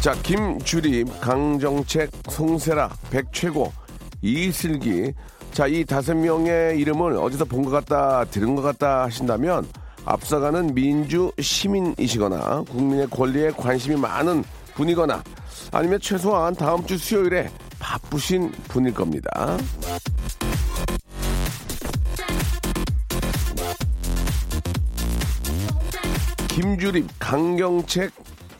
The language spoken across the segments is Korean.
자 김주림 강정책 송세라 백최고 이슬기 자 이 다섯 명의 이름을 어디서 본 것 같다 들은 것 같다 하신다면 앞서가는 민주 시민이시거나 국민의 권리에 관심이 많은 분이거나 아니면 최소한 다음 주 수요일에 바쁘신 분일 겁니다. 김주립, 강경책,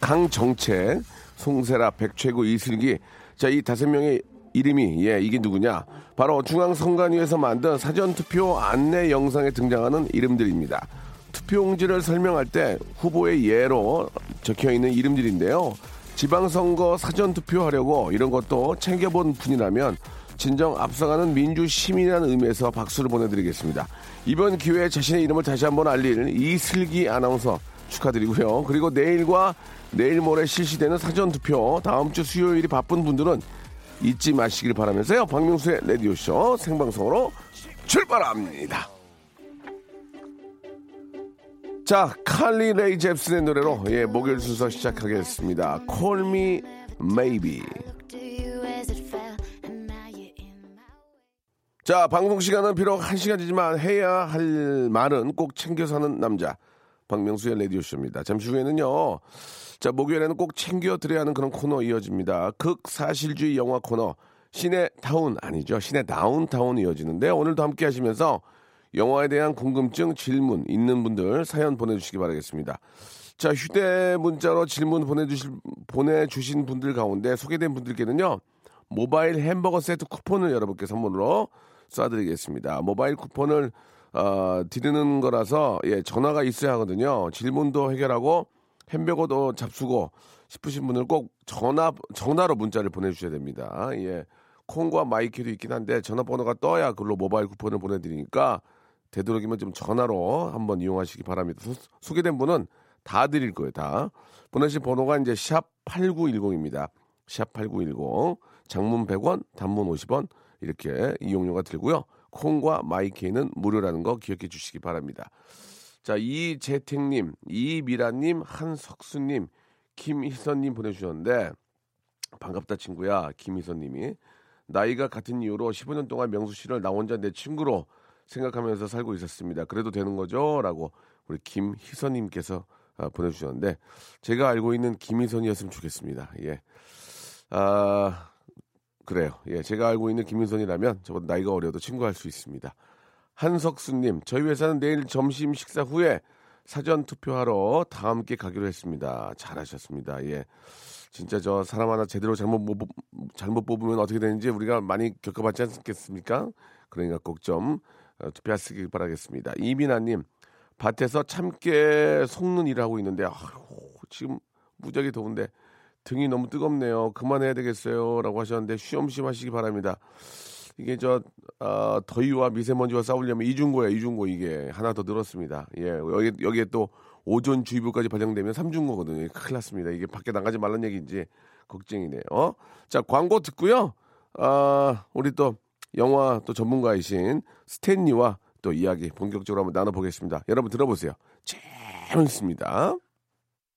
강정책, 송세라, 백최구, 이슬기. 자, 이 다섯 명의 이름이, 예, 이게 누구냐? 바로 중앙선관위에서 만든 사전투표 안내 영상에 등장하는 이름들입니다. 투표용지를 설명할 때 후보의 예로 적혀 있는 이름들인데요. 지방선거 사전투표하려고 이런 것도 챙겨본 분이라면 진정 앞서가는 민주 시민이라는 의미에서 박수를 보내드리겠습니다. 이번 기회에 자신의 이름을 다시 한번 알릴 이슬기 아나운서 축하드리고요. 그리고 내일과 내일 모레 실시되는 사전투표 다음 주 수요일이 바쁜 분들은 잊지 마시길 바라면서요. 박명수의 라디오쇼 생방송으로 출발합니다. 자, 칼리 레이 잽슨의 노래로 예, 목요일 순서 시작하겠습니다. Call me maybe. 자, 방송 시간은 비록 한 시간이지만 해야 할 말은 꼭 챙겨서 하는 남자. 박명수의 라디오쇼입니다. 잠시 후에는요. 자, 목요일에는 꼭 챙겨드려야 하는 그런 코너 이어집니다. 극사실주의 영화 코너. 신의 타운 아니죠. 신의 다운타운 이어지는데 오늘도 함께 하시면서 영화에 대한 궁금증, 질문 있는 분들 사연 보내주시기 바라겠습니다. 자, 휴대 문자로 질문 보내주실, 보내주신 분들 가운데 소개된 분들께는요, 모바일 햄버거 세트 쿠폰을 여러분께 선물로 쏴드리겠습니다. 모바일 쿠폰을, 어, 드리는 거라서, 예, 전화가 있어야 하거든요. 질문도 해결하고, 햄버거도 잡수고 싶으신 분들 꼭 전화, 전화로 문자를 보내주셔야 됩니다. 예. 콩과 마이키도 있긴 한데 전화번호가 떠야 그걸로 모바일 쿠폰을 보내드리니까 되도록이면 좀 전화로 한번 이용하시기 바랍니다. 소, 소개된 분은 다 드릴 거예요, 다. 보내실 번호가 이제 샵 8910입니다. 샵 8910. 장문 100원, 단문 50원 이렇게 이용료가 들고요. 콩과 마이케이는 무료라는 거 기억해 주시기 바랍니다. 자, 이재택님, 이미라님, 한석수님, 김희선님 보내주셨는데 반갑다 친구야, 김희선님이 나이가 같은 이유로 15년 동안 명수 씨를 나 혼자 내 친구로 생각하면서 살고 있었습니다. 그래도 되는 거죠? 라고 우리 김희선님께서 아, 보내주셨는데 제가 알고 있는 김희선이었으면 좋겠습니다. 예. 아, 그래요. 예. 제가 알고 있는 김희선이라면 저보다 나이가 어려도 친구할 수 있습니다. 한석수님, 저희 회사는 내일 점심 식사 후에 사전 투표하러 다 함께 가기로 했습니다. 잘하셨습니다. 예. 진짜 저 사람 하나 제대로 잘못, 못, 잘못 뽑으면 어떻게 되는지 우리가 많이 겪어봤지 않겠습니까? 그러니까 꼭좀 어, 투표하시길 바라겠습니다. 이민아님, 밭에서 참깨 속는 일을 하고 있는데, 아유, 지금 무지하게 더운데 등이 너무 뜨겁네요. 그만해야 되겠어요. 라고 하셨는데, 쉬엄쉬엄 하시기 바랍니다. 이게 저, 어, 더위와 미세먼지와 싸우려면 이중고예요, 이중고 이게. 하나 더 늘었습니다. 예, 여기, 여기에 또 오존주의보까지 발령되면 삼중고거든요. 큰일 났습니다. 이게 밖에 나가지 말란 얘기인지 걱정이네요. 어? 자, 광고 듣고요. 아, 우리 또 영화 또 전문가이신 스탠리와 또 이야기 본격적으로 한번 나눠보겠습니다. 여러분 들어보세요. 재밌습니다.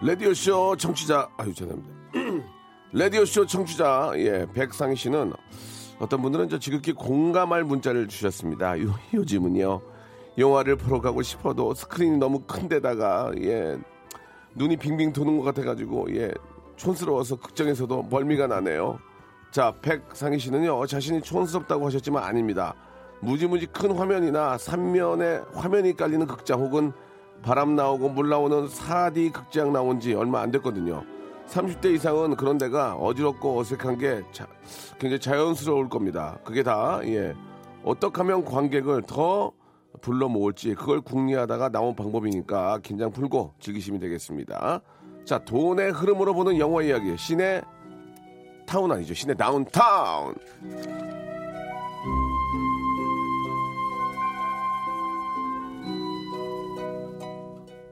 라디오쇼 청취자, 아유, 죄송합니다. 라디오쇼 청취자, 예, 백상희 씨는 어떤 분들은 저 지극히 공감할 문자를 주셨습니다. 요, 요즘은요, 영화를 보러 가고 싶어도 스크린이 너무 큰데다가 예 눈이 빙빙 도는 것 같아가지고 예 촌스러워서 극장에서도 멀미가 나네요. 자 백상희 씨는요 자신이 촌스럽다고 하셨지만 아닙니다. 무지무지 큰 화면이나 삼면에 화면이 깔리는 극장 혹은 바람 나오고 물 나오는 4D 극장 나온 지 얼마 안 됐거든요. 30대 이상은 그런 데가 어지럽고 어색한 게 자- 굉장히 자연스러울 겁니다. 그게 다, 예. 어떻게 하면 관객을 더 불러 모을지 그걸 궁리하다가 나온 방법이니까 긴장 풀고 즐기시면 되겠습니다. 자, 돈의 흐름으로 보는 영화 이야기. 시내 타운 아니죠. 시내 다운타운.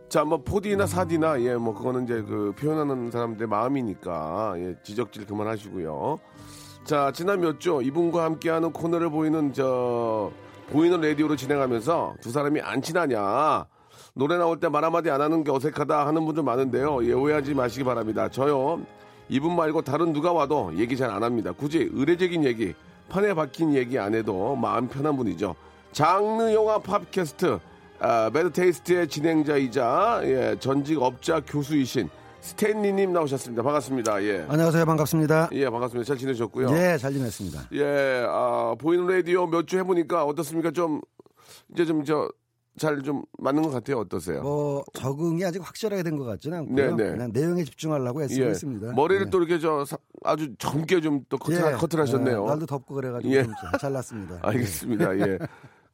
자, 뭐 4D나 4D나 예, 뭐 그거는 이제 그 표현하는 사람들의 마음이니까 예, 지적질 그만하시고요. 자, 지난 몇 주 이분과 함께하는 코너를 보이는 저 보이는 라디오로 진행하면서 두 사람이 안 친하냐. 노래 나올 때 말 한마디 안 하는 게 어색하다 하는 분들 많은데요. 예, 오해하지 마시기 바랍니다. 저요. 이분 말고 다른 누가 와도 얘기 잘 안 합니다. 굳이 의례적인 얘기, 판에 박힌 얘기 안 해도 마음 편한 분이죠. 장르 영화 팝캐스트 아, 매드테이스트의 진행자이자 예, 전직 업자 교수이신 스탠리님 나오셨습니다. 반갑습니다. 예. 안녕하세요. 반갑습니다. 예, 반갑습니다. 잘 지내셨고요. 예, 잘 지냈습니다. 예, 아, 보이는 라디오 몇 주 해보니까 어떻습니까? 좀, 이제 좀, 저, 잘 좀 맞는 것 같아요. 어떠세요? 뭐 적응이 아직 확실하게 된 것 같지는 않고요. 네, 네. 그냥 내용에 집중하려고 애쓰고 예. 있습니다. 머리를 예. 또 이렇게 저, 사- 아주 젊게 좀 또 커트, 예. 커트를 하셨네요. 예, 날도 덥고 그래가지고 예. 좀 잘났습니다. 알겠습니다. 예.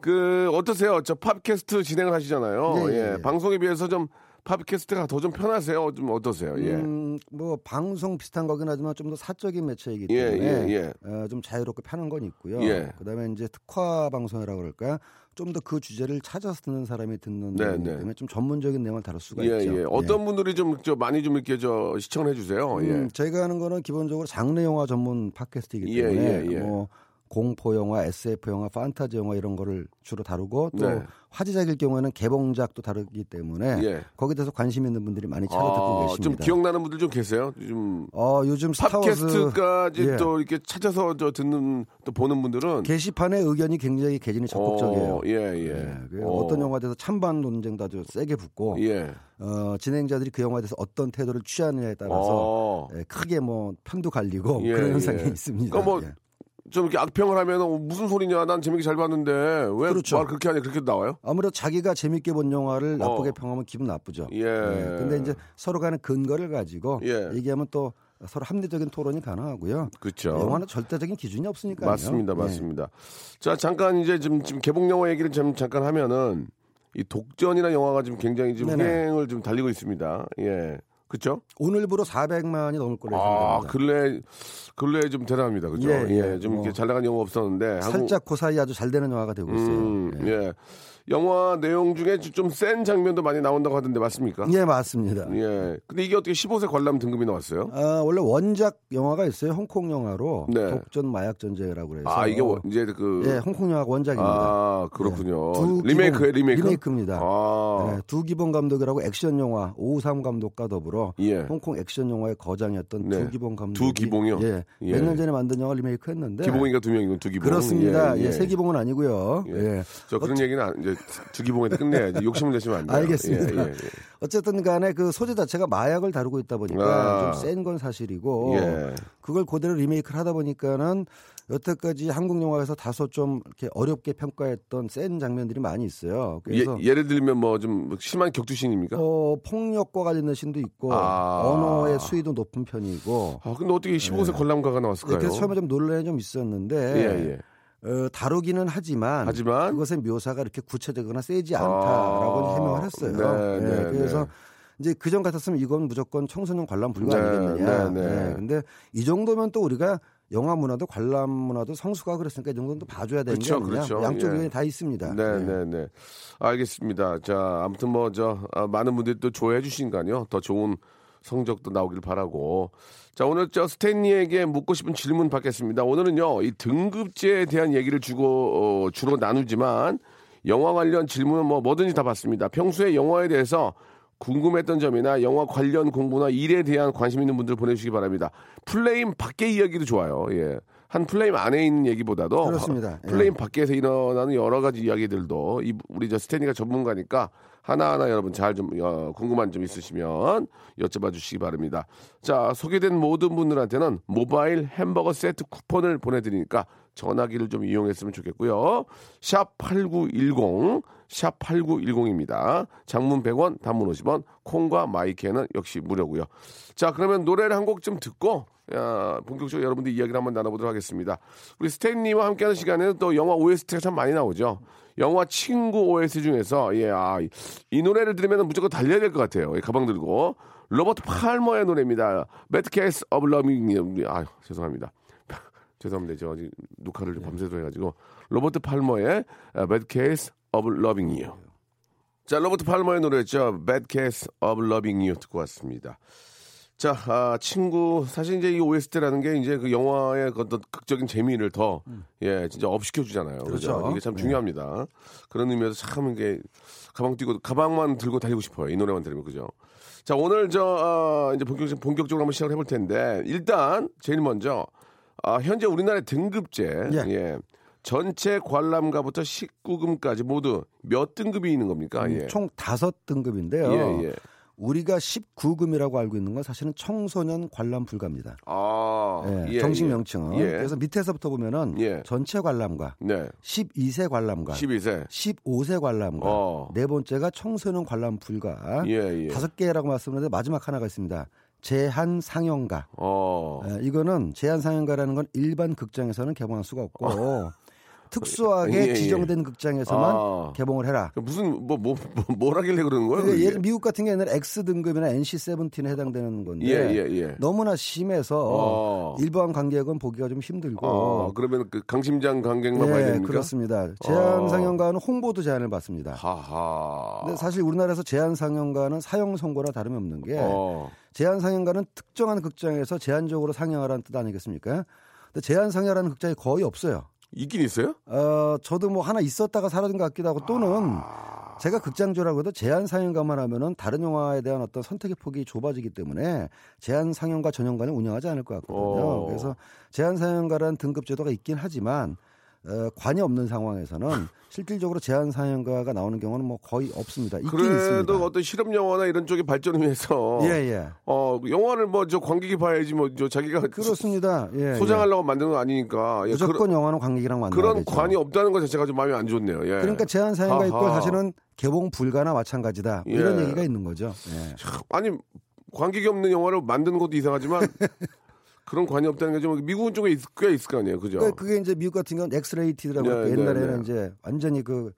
그, 어떠세요? 저 팝캐스트 진행을 하시잖아요. 예, 예. 예, 예. 방송에 비해서 좀 팝캐스트가 더 좀 편하세요? 좀 어떠세요? 예. 음, 뭐 방송 비슷한 거긴 하지만 좀 더 사적인 매체이기 예, 때문에 예, 예. 어, 좀 자유롭게 파는 건 있고요. 예. 그다음에 이제 특화 방송이라고 그럴까요? 좀 더 그 주제를 찾아서 듣는 사람이 듣는 네, 네. 때문에 좀 전문적인 내용을 다룰 수가 예, 있죠. 예. 어떤 분들이 좀, 저, 많이 좀 이렇게 저, 시청을 해주세요. 예. 음, 저희가 하는 거는 기본적으로 장르 영화 전문 팟캐스트이기 예, 때문에 예, 예. 뭐 공포 영화, SF 영화, 판타지 영화 이런 거를 주로 다루고 또 네. 화제작일 경우에는 개봉작도 다루기 때문에 예. 거기에 대해서 관심 있는 분들이 많이 찾아 듣고 아, 좀 계십니다. 기억나는 분들 좀 계세요? 좀. 어, 요즘 팟캐스트까지 예. 또 이렇게 찾아서 저 듣는 또 보는 분들은 게시판에 의견이 굉장히 개진이 적극적이에요. 어, 예, 예. 예, 그래서 어. 어떤 영화에 대해서 찬반 논쟁도 아주 세게 붙고 예. 어, 진행자들이 그 영화에 대해서 어떤 태도를 취하느냐에 따라서 어. 예, 크게 뭐 편도 갈리고 예, 그런 현상이 예. 있습니다. 그러니까 뭐 예. 좀 이렇게 악평을 하면 어, 무슨 소리냐? 난 재밌게 잘 봤는데 왜 그렇죠. 말 그렇게 하냐? 그렇게 나와요? 아무래도 자기가 재밌게 본 영화를 나쁘게 어. 평하면 기분 나쁘죠. 예. 근데 이제 서로 간의 근거를 가지고 예. 얘기하면 또 서로 합리적인 토론이 가능하고요. 그렇죠. 영화는 절대적인 기준이 없으니까요. 맞습니다, 예. 맞습니다. 자 잠깐 이제 지금 지금 개봉 영화 얘기를 좀 잠깐 하면은 이 독전이라는 영화가 지금 굉장히 지금 네네. 흥행을 좀 달리고 있습니다. 예, 그렇죠? 오늘부로 400만이 넘을 걸로 아 예상됩니다. 근래 근래 좀 대단합니다, 그죠? 예, 예. 좀 이렇게 뭐. 잘 나간 영화 없었는데 한국- 살짝 그 사이 아주 잘 되는 영화가 되고 있어요. 음, 예. 예. 영화 내용 중에 좀 센 장면도 많이 나온다고 하던데 맞습니까? 예, 맞습니다. 예. 근데 이게 어떻게 15세 관람 등급이 나왔어요? 아, 원래 원작 영화가 있어요. 홍콩 영화로 네. 독전 마약 전쟁이라고 그래서 아 이게 원- 이제 그 예, 홍콩 영화가 원작입니다. 아 그렇군요. 예. 기본- 리메이크? 리메이크입니다. 아 네, 두 기본 감독이라고 액션 영화 오우삼 감독과 더불어 예. 홍콩 액션 영화의 거장이었던 네. 두 기본 감독 두 기봉이요? 예, 예. 몇 년 전에 만든 영화 리메이크 했는데 기봉이가 두 명이고 두 기봉. 그렇습니다. 예, 세 기봉은 아니고요. 예. 예. 저 그런 얘기는 안, 이제 두 기봉에서 끝내야지. 욕심을 내시면 안 돼요. 알겠습니다. 예, 예, 예. 어쨌든 간에 그 소재 자체가 마약을 다루고 있다 보니까 아. 좀센 건 사실이고 예. 그걸 그대로 리메이크를 하다 보니까는 여태까지 한국 영화에서 다소 좀 이렇게 어렵게 평가했던 센 장면들이 많이 있어요. 그래서 예, 를 들면 뭐 좀 심한 격투신입니까? 어, 폭력과 관련된 신도 있고 아. 언어의 수위도 높은 편이고 아, 근데 어떻게 15세 관람가가 네, 나왔을까요? 그래서 처음에 좀 논란이 좀 있었는데 예, 예. 어, 다루기는 하지만, 하지만 그것의 묘사가 이렇게 구체적이거나 세지 않다라고 아. 해명을 했어요. 네, 예, 네, 그래서 네. 이제 그전 같았으면 이건 무조건 청소년 관람 불가 네, 아니겠느냐. 네, 네. 예, 근데 이 정도면 또 우리가 영화 문화도 관람 문화도 성수가 그랬으니까 이 정도는 또 봐줘야 되는 그렇죠, 게 아니냐. 그렇죠. 양쪽 예. 의견이 다 있습니다. 네, 예. 네, 네. 알겠습니다. 자, 아무튼 뭐, 저, 아, 많은 분들이 또 좋아해 주시니까요. 더 좋은 성적도 나오길 바라고. 자, 오늘 저 스탠리에게 묻고 싶은 질문 받겠습니다. 오늘은요, 이 등급제에 대한 얘기를 주고, 어, 주로 나누지만, 영화 관련 질문은 뭐 뭐든지 다 받습니다. 평소에 영화에 대해서 궁금했던 점이나 영화 관련 공부나 일에 대한 관심 있는 분들 보내주시기 바랍니다. 플레임 밖의 이야기도 좋아요. 예. 한 플레임 안에 있는 얘기보다도 그렇습니다. 예. 플레임 밖에서 일어나는 여러 가지 이야기들도 이- 우리 저 스탠리가 전문가니까 하나하나 여러분 잘 좀 궁금한 점 있으시면 여쭤봐 주시기 바랍니다. 자 소개된 모든 분들한테는 모바일 햄버거 세트 쿠폰을 보내드리니까 전화기를 좀 이용했으면 좋겠고요. 샵 8910, 샵 8910입니다. 장문 100원, 단문 50원, 콩과 마이케는 역시 무료고요. 자, 그러면 노래를 한 곡 좀 듣고 야, 본격적으로 여러분들 이야기를 한번 나눠보도록 하겠습니다. 우리 스탠리와 함께하는 시간에는 또 영화 OST가 참 많이 나오죠. 영화 친구 OST 중에서 예, 아, 이- 이 노래를 들으면 무조건 달려야 될 것 같아요. 이 가방 들고 로버트 팔머의 노래입니다. Bad Case of Loving. 아, 죄송합니다. 죄송합니다. 저 아직 녹화를 좀 밤새서 해가지고 로버트 팔머의 아, Bad Case of Loving You. 자, 로버트 팔머의 노래였죠. Bad Case of Loving You 듣고 왔습니다. 자, 아, 친구 사실 이제 이 OST라는 게 이제 그 영화의 그 어떤 극적인 재미를 더 예, 진짜 업시켜 주잖아요. 그죠? 그렇죠. 이게 참 중요합니다. 그런 의미에서 참 이게 가방 뛰고 가방만 들고 달리고 싶어요. 이 노래만 들으면 그죠? 자, 오늘 저 아, 이제 본격 본격적으로 한번 시작을 해볼 텐데 일단 제일 먼저 아, 현재 우리나라의 등급제 예. 예. 전체 관람가부터 19금까지 모두 몇 등급이 있는 겁니까? 예. 총 다섯 등급인데요. 예, 예. 우리가 19금이라고 알고 있는 건 사실은 청소년 관람 불가입니다. 아, 예, 예, 정식 예. 명칭은. 예. 그래서 밑에서부터 보면은 예. 전체 관람가, 네. 12세 관람가, 12세. 15세 관람가, 어. 네 번째가 청소년 관람 불가. 예, 예. 다섯 개라고 말씀드렸는데 마지막 하나가 있습니다. 제한 상영가. 어. 예, 이거는 제한 상영가라는 건 일반 극장에서는 개봉할 수가 없고 특수하게 예, 예. 지정된 극장에서만 아. 개봉을 해라. 무슨 뭐뭐뭘 하길래 그러는 거예요? 그러니까 그게? 예를 미국 같은 경우에는 X 등급이나 NC 세븐틴에 해당되는 건데 예, 예, 예. 너무나 심해서 어. 일반 관객은 보기가 좀 힘들고 어, 그러면 그 강심장 관객만 봐야 예, 됩니까? 그렇습니다. 제한 어. 상영가는 홍보도 제한을 받습니다. 하하. 근데 사실 우리나라에서 제한 상영가는 사형 선고나 다름이 없는 게 어. 제한 상영가는 특정한 극장에서 제한적으로 상영하라는 뜻 아니겠습니까? 근데 제한 상영하라는 극장이 거의 없어요. 있긴 있어요? 어, 저도 뭐 하나 있었다가 사라진 것 같기도 하고 또는 제가 극장주라고 해도 제한 상영관만 하면은 다른 영화에 대한 어떤 선택의 폭이 좁아지기 때문에 제한 상영과 전용관을 운영하지 않을 것 같거든요. 어. 그래서 제한 상영가라는 등급 제도가 있긴 하지만 어, 관이 없는 상황에서는 실질적으로 제한 상영가가 나오는 경우는 뭐 거의 없습니다. 있긴 그래도 있습니다. 어떤 실험 영화나 이런 쪽의 발전을 위해서 예, 예. 어, 영화를 뭐 저 관객이 봐야지 뭐 저 자기가 그렇습니다. 예, 소장하려고 만드는 거 아니니까. 예. 예, 무조건 영화는 관객이랑 만나야 그런, 되죠. 그런 관이 없다는 것 자체가 좀 마음이 안 좋네요. 예. 그러니까 제한 상영가 있고. 사실은 개봉 불가나 마찬가지다. 뭐 이런 예. 얘기가 있는 거죠. 예. 아니 관객이 없는 영화를 만드는 것도 이상하지만 그런 관이 없다는 게 좀 미국은 쪽에 있, 꽤 있을 거 아니에요, 그죠? 그러니까 그게 이제 미국 같은 경우는 X-rated라고 네, 그 네, 옛날에는 네. 이제 완전히 그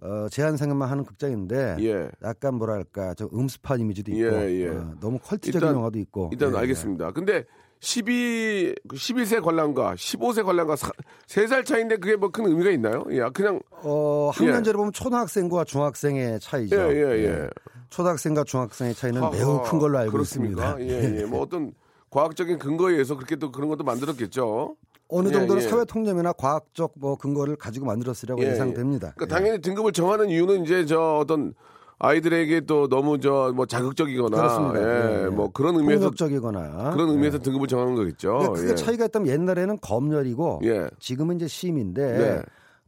어, 제한 상영만 하는 극장인데 예. 약간 뭐랄까 좀 음습한 이미지도 있고 예, 예. 어, 너무 컬트적인 일단- 영화도 있고 일단 예, 알겠습니다. 근데 12 12세 관람가, 15세 관람가 3 살 차인데 그게 뭐 큰 의미가 있나요? 예, 그냥 예. 어, 학년제로 보면 초등학생과 중학생의 차이죠. 예, 예, 예. 초등학생과 중학생의 차이는 하하, 매우 큰 걸로 알고 그렇습니까? 있습니다. 예, 예. 뭐 어떤 과학적인 근거에 의해서 그렇게 또 그런 것도 만들었겠죠. 어느 예, 정도는 예. 사회 통념이나 과학적 뭐 근거를 가지고 만들었으리라고 예, 예상됩니다. 그러니까 당연히 등급을 정하는 이유는 이제 저 어떤 아이들에게 또 너무 저 뭐 자극적이거나 그렇습니다. 예, 예, 예. 뭐 그런 의미에서 폭력적이거나 그런 의미에서 등급을 정하는 거겠죠. 그러니까 예. 차이가 있다면 옛날에는 검열이고 예. 지금은 이제 심인데 네.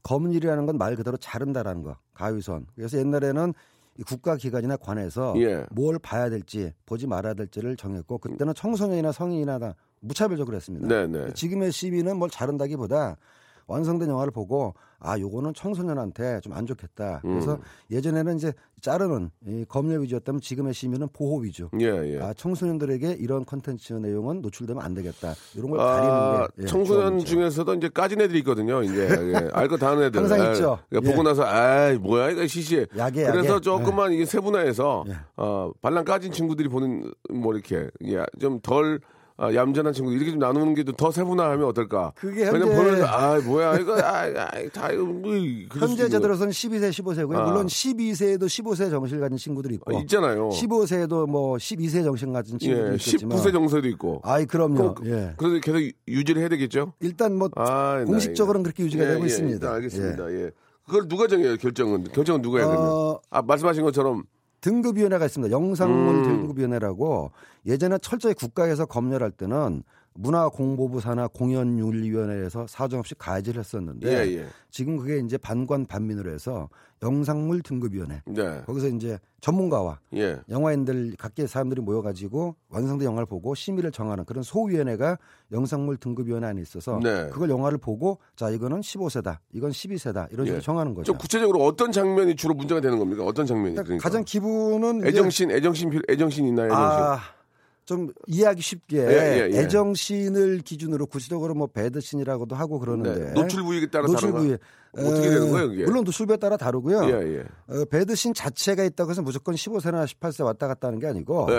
검열이라는 건 말 그대로 자른다라는 거 가위선. 그래서 옛날에는 이 국가기관이나 관에서 예. 뭘 봐야 될지 보지 말아야 될지를 정했고 그때는 청소년이나 성인이나 다 무차별적으로 했습니다. 네, 네. 지금의 시비는 뭘 자른다기보다 완성된 영화를 보고 아 요거는 청소년한테 좀 안 좋겠다. 그래서 음. 예전에는 이제 자르는 이 검열 위주였다면 지금의 시비는 보호 위주. 예, 예. 아 청소년들에게 이런 컨텐츠 내용은 노출되면 안 되겠다. 이런 걸 아, 가리는 게 예, 청소년. 중에서도 이제 까진 애들이 있거든요. 이제 예, 알거다 아는 애들. 항상 예. 있죠. 그러니까 예. 보고 나서 아이 뭐야 이거 시시해. 약해, 그래서 약해. 조금만 이게 세분화해서 예. 어, 발랑 까진 친구들이 보는 뭐 이렇게 예, 좀덜 아, 얌전한 친구 이렇게 좀 나누는 게 더 세분화하면 어떨까? 그게 왜냐면 현재- 보면서 아 뭐야 이거 아다 이거 뭐 그럴 수도 현재 제대로서는 12세, 15세고요. 아. 물론 12세에도 15세 정신을 가진 친구들이 있고 거. 아, 있잖아요. 15세에도 뭐 12세 정신 가진 친구들이 예, 있겠지만 19세 정서도 있고. 아이 그럼요. 그, 예. 그래서 계속 유지를 해야 되겠죠? 일단 뭐 아, 공식적으로는 나 그렇게 유지가 예, 되고 예, 있습니다. 일단 알겠습니다. 예. 그걸 누가 정해요, 결정은? 결정은 누가 해야 되나요? 어, 아, 말씀하신 것처럼 등급위원회가 있습니다. 영상물 음. 등급위원회라고 예전에 철저히 국가에서 검열할 때는 문화공보부 산하 공연윤리위원회에서 사정없이 가해를 했었는데 예, 예. 지금 그게 이제 반관 반민으로 해서 영상물 등급위원회 네. 거기서 이제 전문가와 예. 영화인들 각계 사람들이 모여가지고 완성된 영화를 보고 심의를 정하는 그런 소위원회가 영상물 등급위원회 안에 있어서 네. 그걸 영화를 보고 자 이거는 15세다, 이건 12세다 이런 식으로 예. 정하는 거죠. 좀 구체적으로 어떤 장면이 주로 문제가 되는 겁니까? 어떤 장면이? 그러니까 그러니까. 가장 이제 애정신, 애정신, 필- 애정신 있나요? 애정신. 아, 좀 이해하기 쉽게 예, 예, 예. 애정신을 기준으로 구체적으로 뭐 배드신이라고도 하고 그러는데 네. 노출 부위에 따라 노출 다른가? 부위 어떻게 되는 거예요, 그게? 물론 노출 부위에 따라 다르고요. 예, 예. 어, 배드신 자체가 있다고 해서 무조건 15세나 18세 왔다 갔다 하는 게 아니고 예.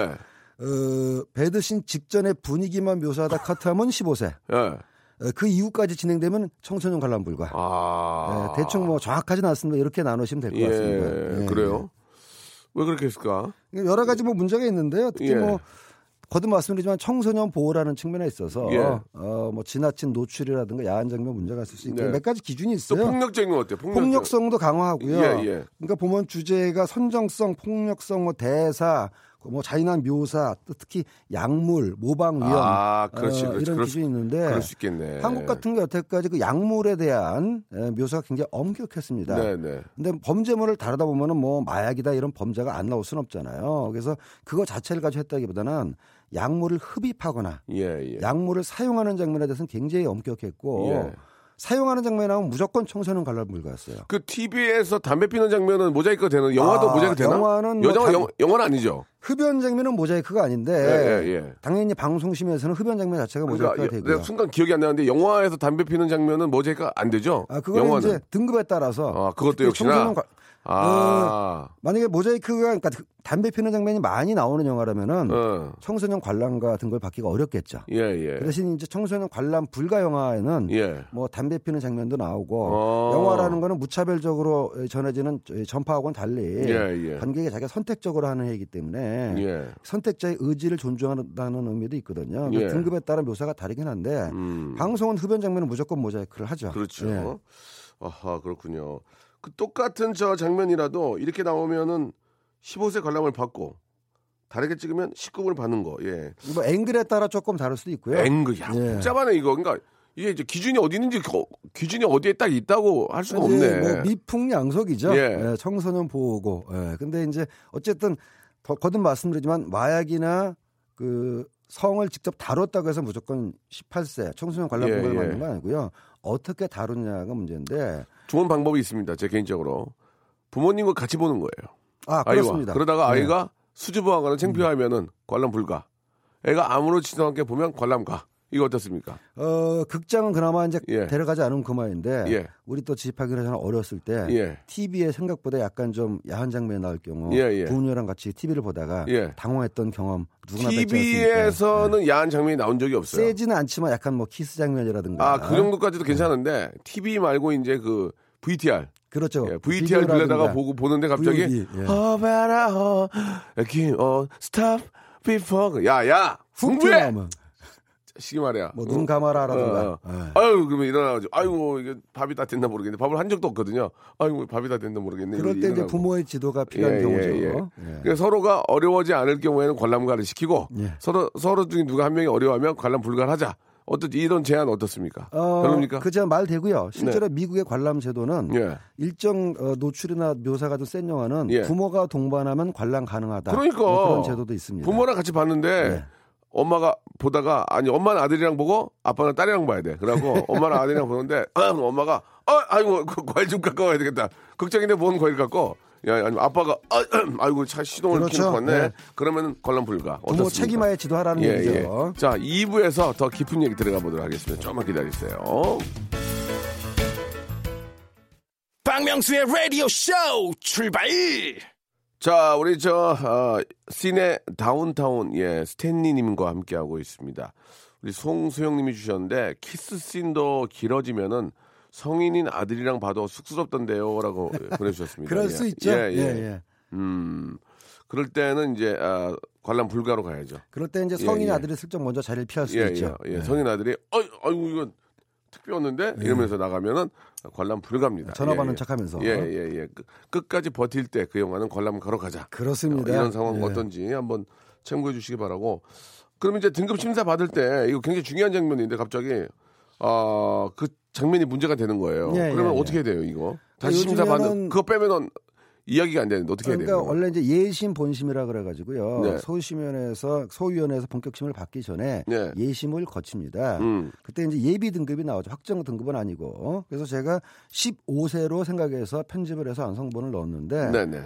어, 배드신 직전의 분위기만 묘사하다 커트하면 15세. 예. 어, 그 이후까지 진행되면 청소년 관람 불가. 아. 예, 대충 뭐 정확하진 않습니다. 이렇게 나누시면 될것 예, 같습니다. 예, 그래요? 왜 그렇게 했을까? 예. 여러 가지 뭐 문제가 있는데요. 특히 예. 뭐 거듭 말씀드리지만 청소년 보호라는 측면에 있어서 예. 어, 뭐 지나친 노출이라든가 야한 장면 문제가 있을 수 있고 네. 몇 가지 기준이 또 있어요. 폭력적인 건 어때요? 폭력적. 폭력 성도 강화하고요. 예, 예. 그러니까 보면 주제가 선정성, 폭력성, 뭐 대사, 뭐 잔인한 묘사, 또 특히 약물, 모방 위험 아, 그렇지, 어, 그렇지. 이런 기준이 있는데 그럴 수 있겠네. 한국 같은 게 여태까지 그 약물에 대한 에, 묘사가 굉장히 엄격했습니다. 네, 네. 근데 범죄물을 다루다 보면은 뭐 마약이다 이런 범죄가 안 나올 수는 없잖아요. 그래서 그거 자체를 가지고 했다기보다는 약물을 흡입하거나 예, 예. 약물을 사용하는 장면에 대해서는 굉장히 엄격했고 예. 사용하는 장면에 나오면 무조건 청소년 관람 불가였어요. 그 TV에서 담배 피는 장면은 모자이크가 되는 영화도 아, 모자이크 되나? 영화는 뭐 여자가 다- 영, 영화 는 아니죠. 흡연 장면은 모자이크가 아닌데 예, 예, 예. 당연히 방송심에서는 흡연 장면 자체가 그러니까 모자이크가 여- 되고요. 내가 순간 기억이 안 나는데 영화에서 담배 피는 장면은 모자이크가 안 되죠. 아 그거는 영화는. 이제 등급에 따라서 아, 그것도 역시나? 청소년 관- 아, 만약에 모자이크가 그러니까 담배 피는 장면이 많이 나오는 영화라면은 어, 청소년 관람과 등급을 받기가 어렵겠죠. 예, 예. 그 대신 이제 청소년 관람 불가 영화에는 예. 뭐 담배 피는 장면도 나오고 어. 영화라는 거는 무차별적으로 전해지는 전파하고는 달리 예, 예. 관객이 자기가 선택적으로 하는 행위이기 때문에 예. 선택자의 의지를 존중한다는 의미도 있거든요. 예. 등급에 따라 묘사가 다르긴 한데 음. 방송은 흡연 장면은 무조건 모자이크를 하죠. 그렇죠. 예. 아하, 그렇군요. 그 똑같은 저 장면이라도 이렇게 나오면은 15세 관람을 받고 다르게 찍으면 19금을 받는 거. 예. 뭐 앵글에 따라 조금 다를 수도 있고요. 앵글. 야, 예. 복잡하네 이거. 그러니까 이게 이제 기준이 어디 있는지 그- 기준이 어디에 딱 있다고 할 수가 없네. 뭐 미풍양속이죠. 예. 예, 청소년 보호고. 예. 근데 이제 어쨌든 더- 거듭 말씀드리지만 마약이나 그 성을 직접 다뤘다고 해서 무조건 18세 청소년 관람 예. 받는 건 아니고요. 어떻게 다루냐가 문제인데. 좋은 방법이 있습니다. 제 개인적으로 부모님과 같이 보는 거예요. 아, 아이와. 그렇습니다. 그러다가 예. 아이가 수줍어하거나 창피하면은 관람 불가. 애가 아무렇지도 않게 보면 관람 가. 이거 어떻습니까? 어, 극장은 그나마 이제 예. 데려가지 않으면 그만인데 예. 우리 또 집합하기 전에 어렸을 때 예. TV에 생각보다 약간 좀 야한 장면이 나올 경우 예, 예. 부모님이랑 같이 TV를 보다가 예. 당황했던 경험 누구나? TV에서는 야한 장면이 나온 적이 없어요. 세지는 않지만 약간 뭐 키스 장면이라든가 아, 그 정도까지도 괜찮은데 TV 말고 이제 그 VTR. 그렇죠. 예, VTR 빌려다가 비디오라든가. 보고 보는데 갑자기 VOD, 예. 어, 베라 어, 이렇게 어, stop before 야, 야. 훅 흥부해. 시기 말이야. 뭐 눈 감아라라든가. 어, 어. 예. 아유, 그러면 일어나가지고, 아이고, 이게 밥이 다 됐나 모르겠네. 밥을 한 적도 없거든요. 아이고, 밥이 다 됐나 모르겠네. 그럴 때 이제. 부모의 지도가 필요한 예, 경우죠. 예, 예. 예. 그러니까 서로가 어려워지 않을 경우에는 관람가를 시키고, 예. 서로, 서로 중에 누가 한 명이 어려워하면 관람 불가하자. 어떻 이런 제안 어떻습니까? 어, 별로입니까? 네. 그 제가 말 되고요. 실제로 미국의 관람 제도는 예. 일정 어, 노출이나 묘사가 좀 센 영화는 예. 부모가 동반하면 관람 가능하다. 그러니까. 뭐 그런 제도도 있습니다. 부모랑 같이 봤는데, 예. 엄마가 보다가, 아니, 엄마는 아들이랑 보고, 아빠는 딸이랑 봐야 돼. 그래갖고, 엄마랑 아들이랑 보는데, 아, 엄마가, 아, 아이고, 그 과일 좀 갖고 와야 되겠다. 걱정인데 뭔 과일 갖고, 야, 아니, 아빠가, 아, 아이고, 차 시동을 그렇죠. 켜놓고 왔네. 네. 그러면 관람 불가. 부모? 책임하에 지도하라는 예, 얘기죠. 예. 자, 2부에서 더 깊은 얘기 들어가 보도록 하겠습니다. 조금만 기다리세요. 박명수의 라디오 쇼 출발! 자, 우리 저, 어, 시내 다운타운, 예, 스탠리님과 함께하고 있습니다. 우리 송수영님이 주셨는데, 키스씬도 길어지면은 성인인 아들이랑 봐도 쑥스럽던데요. 라고 보내주셨습니다. 그럴 예. 수 있죠. 예, 예, 예. 예. 음, 그럴 때는 이제, 아, 관람 불가로 가야죠. 그럴 때 이제 예, 성인 예. 아들이 슬쩍 먼저 자리를 피할 수 예, 있죠. 예, 예. 성인 아들이, 어이, 아이고, 이거 특별했는데? 이러면서 나가면은 관람 불가입니다. 예. 전화 예, 받는 예. 척하면서. 예, 예, 예. 끝- 끝까지 버틸 때 그 영화는 관람 가러 가자. 그렇습니다. 이런 상황 예. 어떤지 한번 참고해 주시기 바라고. 그럼 이제 등급 심사 받을 때 이거 굉장히 중요한 장면인데 갑자기 아그 장면이 문제가 되는 거예요. 예, 그러면 예, 어떻게 예. 돼요 이거? 다시 심사 요즘에는- 받는 그거 빼면은 이야기가 안 되는데 어떻게 해야 그러니까 돼요? 원래 이제 예심 본심이라 그래가지고요. 네. 소위원회에서 소위원회에서 본격심을 받기 전에 네. 예심을 거칩니다. 음. 그때 이제 예비 등급이 나오죠. 확정 등급은 아니고. 그래서 제가 15세로 생각해서 편집을 해서 완성본을 넣었는데 네네.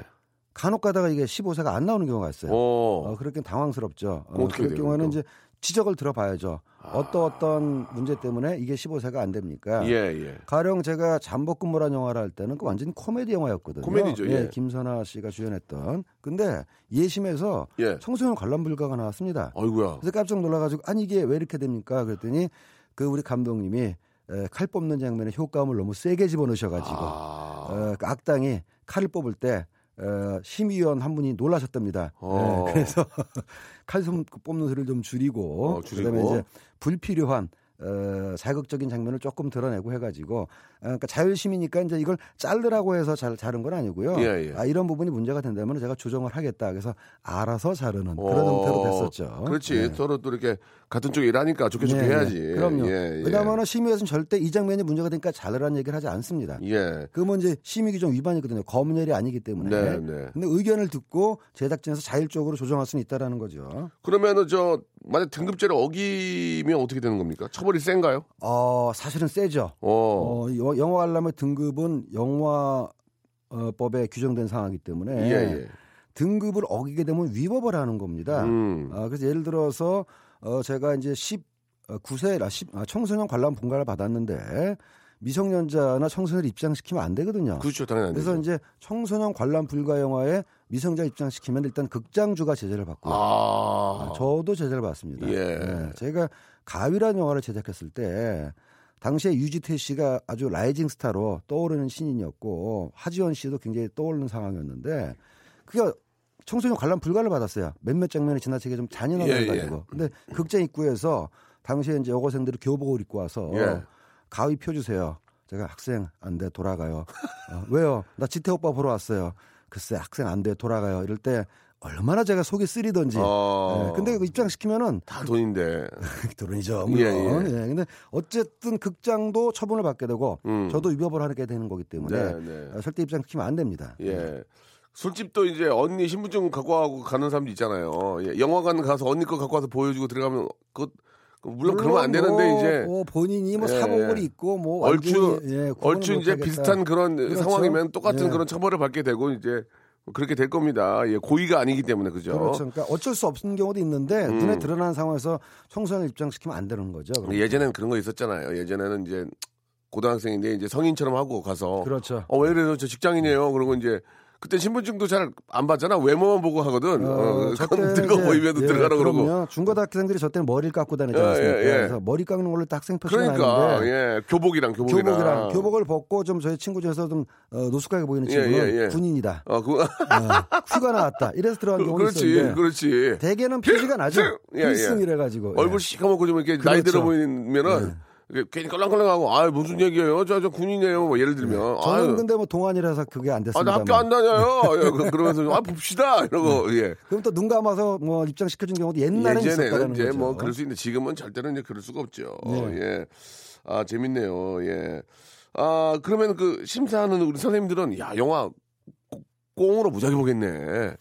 간혹 가다가 이게 15세가 안 나오는 경우가 있어요. 어. 어, 그렇게 당황스럽죠. 그럼 어떻게 그럴 경우에는? 이제 지적을 들어봐야죠. 어떤 어떤 문제 때문에 이게 15세가 안 됩니까? 예 예. 가령 제가 잠복근무란 영화를 할 때는 그 완전 코미디 영화였거든요. 코미디죠, 예. 김선아 씨가 주연했던. 근데 예심에서 예. 청소년 관람 불가가 나왔습니다. 어이구야. 그래서 깜짝 놀라가지고 아니 이게 왜 이렇게 됩니까? 그랬더니 그 우리 감독님이 에, 칼 뽑는 장면에 효과음을 너무 세게 집어넣으셔가지고 아. 어, 그 악당이 칼을 뽑을 때 어, 심의위원 한 분이 놀라셨답니다. 어. 예, 그래서 칼좀 뽑는 소리를 좀 줄이고, 어, 줄이고. 그다음에 이제 불필요한 어, 자극적인 장면을 조금 드러내고 해가지고 어, 그러니까 자율심이니까 이제 이걸 자르라고 해서 잘 자른 건 아니고요. 예, 예. 아, 이런 부분이 문제가 된다면 제가 조정을 하겠다. 그래서 알아서 자르는 그런 어. 형태로 됐었죠. 그렇지. 예. 서로 또 이렇게 같은 쪽에 일하니까 좋게 좋게 예, 예. 해야지. 그럼요. 예, 예. 그다음에는 심의에서는 절대 이 장면이 문제가 되니까 자르라는 얘기를 하지 않습니다. 예. 그러면 이제 심의 규정 위반이거든요. 검열이 아니기 때문에. 네, 네. 근데 의견을 듣고 제작진에서 자율적으로 조정할 수는 있다라는 거죠. 그러면은 저 만약 등급제를 어기면 어떻게 되는 겁니까? 처벌이 센가요? 어, 사실은 세죠. 어. 어, 여- 영화 관람의 등급은 영화법에 규정된 상황이기 때문에 예, 예. 등급을 어기게 되면 위법을 하는 겁니다. 음. 아, 그래서 예를 들어서 어, 제가 이제 19세, 아, 10, 아, 청소년 관람 분가를 받았는데 미성년자나 청소년을 입장시키면 안 되거든요. 그렇죠. 당연히 안 그래서 되죠. 이제 청소년 관람 불가 영화에 미성자 입장시키면 일단 극장주가 제재를 받고요. 아. 아, 저도 제재를 받습니다. 예. 네, 제가 가위란 영화를 제작했을 때 당시에 유지태 씨가 아주 라이징 스타로 떠오르는 신인이었고 하지원 씨도 굉장히 떠오르는 상황이었는데 그게 청소년 관람 불가를 받았어요. 몇몇 장면이 지나치게 좀 잔인하게 예, 해가지고. 예. 근데 극장 입구에서 당시에 이제 여고생들이 교복을 입고 와서 예. 가위 펴주세요. 제가 학생 안 돼 돌아가요. 어, 왜요? 나 지태 오빠 보러 왔어요. 글쎄 학생 안 돼 돌아가요. 이럴 때 얼마나 제가 속이 쓰리던지. 어. 예, 근데 그 입장시키면은 다 돈인데. 돈이죠. 예, 물론. 예. 예, 근데 어쨌든 극장도 처분을 받게 되고 음. 저도 위법을 하게 되는 거기 때문에 네, 네. 어, 절대 입장시키면 안 됩니다. 예. 술집도 이제 언니 신분증 갖고 와고 가는 사람도 있잖아요. 예. 영화관 가서 언니 거 갖고 와서 보여주고 들어가면 그 물론 그러면 안 되는데 뭐, 이제 뭐 본인이 뭐 예, 사복을 예. 입고 뭐 얼추 완전히, 예, 얼추 이제. 비슷한 그런 그렇죠. 상황이면 똑같은 예. 그런 처벌을 받게 되고 이제 그렇게 될 겁니다. 예, 고의가 아니기 때문에 그죠. 그렇죠. 그러니까 어쩔 수 없는 경우도 있는데 음. 눈에 드러난 상황에서 청소년을 입장시키면 안 되는 거죠. 그럼. 예전에는 그런 거 있었잖아요. 예전에는 이제 고등학생인데 이제 성인처럼 하고 가서 그렇죠. 어왜 그래요? 저 직장인이에요. 그러고 이제 그때 신분증도 잘안 받잖아. 외모만 보고 하거든. 어, 들고 이제- 보이면 예, 들어가라 그러고. 그럼요. 중고등 학생들이 저 때는 머리를 깎고 다니지 예, 않습니까? 예, 예. 그래서 머리 깎는 걸로 딱 학생 표시가 그러니까 나는데 예 교복이랑 교복이랑 교복이랑 교복을 벗고 좀 저희 친구 중에서 좀 어, 노숙하게 보이는 예, 친구는 예, 예. 군인이다. 어, 그, 어, 휴가 나왔다. 이래서 들어간 경우가 그렇지, 있었는데 그렇지. 대개는 표시가 나죠. 예, 예. 필승이래 가지고. 얼굴 시커멓고 좀 이렇게 나이 들어 그렇죠. 보이면은 괜히 껄렁껄렁하고 아 무슨 얘기예요? 저 저 군인이에요. 뭐 예를 들면 저는 아유, 근데 뭐 동안이라서 그게 안 아, 됐습니다. 나 학교 안 다녀요. 예, 그- 그러면서 아 봅시다 이러고 예. 그럼 또 눈 감아서 뭐 입장시켜준 경우도 옛날에 예전에는 있었다는 이제 거죠. 뭐 그럴 수 있는데 지금은 절대로 이제 그럴 수가 없죠. 네. 예. 아 재밌네요. 예. 아 그러면 그 심사하는 우리 선생님들은 야 영화 꽁- 꽁으로 무지하게 보겠네.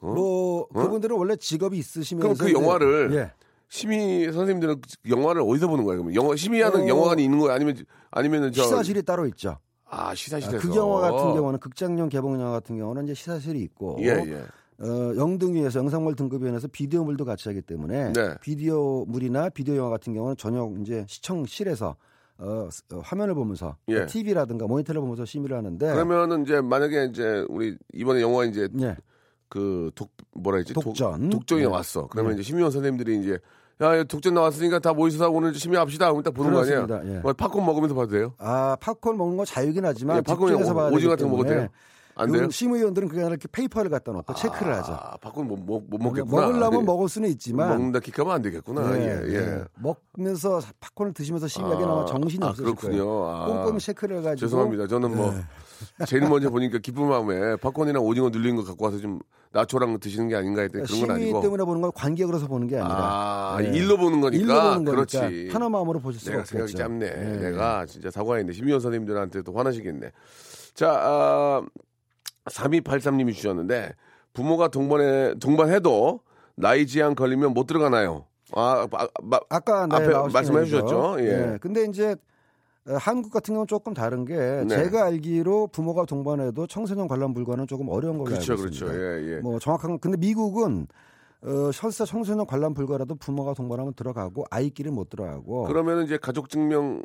어? 뭐 그분들은 원래 직업이 있으시면서 그럼 그 이제- 영화를 예. 심의 선생님들은 영화를 어디서 보는 거예요? 그러면 영화 심의하는 어. 영화관이 있는 거예요? 아니면 아니면은 저 시사실이 따로 있죠. 아 시사실에서 그 영화 같은 경우는 극장용 개봉 영화 같은 경우는 이제 시사실이 있고 예 예. 어, 영등위에서 영상물 등급위원회에서 비디오물도 같이 하기 때문에 네. 비디오물이나 비디오 영화 같은 경우는 전용 이제 시청실에서 어, 스- 어, 화면을 보면서 예. TV라든가 모니터를 보면서 심의를 하는데 그러면은 이제 만약에 이제 우리 이번에 영화 이제 예. 그독 뭐라 했지 독전. 독, 전이 네. 나왔어. 그러면 네. 이제 심의원 선생님들이 이제 야 독전 나왔으니까 다 모이셔서 오늘 심의합시다. 그럼 딱 보는 거 그렇습니다. 아니야? 예. 뭐 팝콘 먹으면서 봐도 돼요? 아 팝콘 먹는 거 자유긴 하지만 예, 팝콘이 집중해서 봐야 오징어 같은 거 먹어도 돼요? 안 돼요? 그 심의위원들은 그게 아니라 이렇게 paper를 갖다 놓고 체크를 하죠. 아, 팝콘 못, 못, 못 먹겠구나. 먹으려면 예. 먹을 수는 있지만 먹는다 기가면 안 되겠구나. 예, 예, 예. 예. 먹으면서 팝콘을 드시면서 심의하게 나면 정신이 아, 없으실 그렇군요. 거예요. 아. 꼼꼼히 체크를 해가지고 죄송합니다. 저는 뭐 네. 제일 먼저 보니까 기쁜 마음에 팝콘이랑 오징어 눌린 거 갖고 와서 좀 나초랑 드시는 게 아닌가 했더니 그런 건 아니고. 때문에 보는 건 관객으로 서 보는 게 아니라 아, 예. 일로 보는 거니까. 일로 보는 거니까 그렇지. 하나 마음으로 보실 수가 내가 없겠죠. 생각이 짧네. 예. 내가 진짜 사과했네. 심의원 선생님들한테 또 화나시겠네. 자, 아, 3283님이 주셨는데 부모가 동반해, 동반해도 나이 제한 걸리면 못 들어가나요? 아, 아, 마- 아까 네, 앞에 말씀해. 주셨죠? 예. 근데 이제 어, 한국 같은 경우는 조금 다른 게 네. 제가 알기로 부모가 동반해도 청소년 관람 불가는 조금 어려운 걸로 그렇죠, 알고 그렇죠. 있습니다. 예, 예. 뭐 정확한 근데 미국은 어, 설사 청소년 관람 불가라도 부모가 동반하면 들어가고 아이끼리 못 들어가고 그러면 이제 가족 증명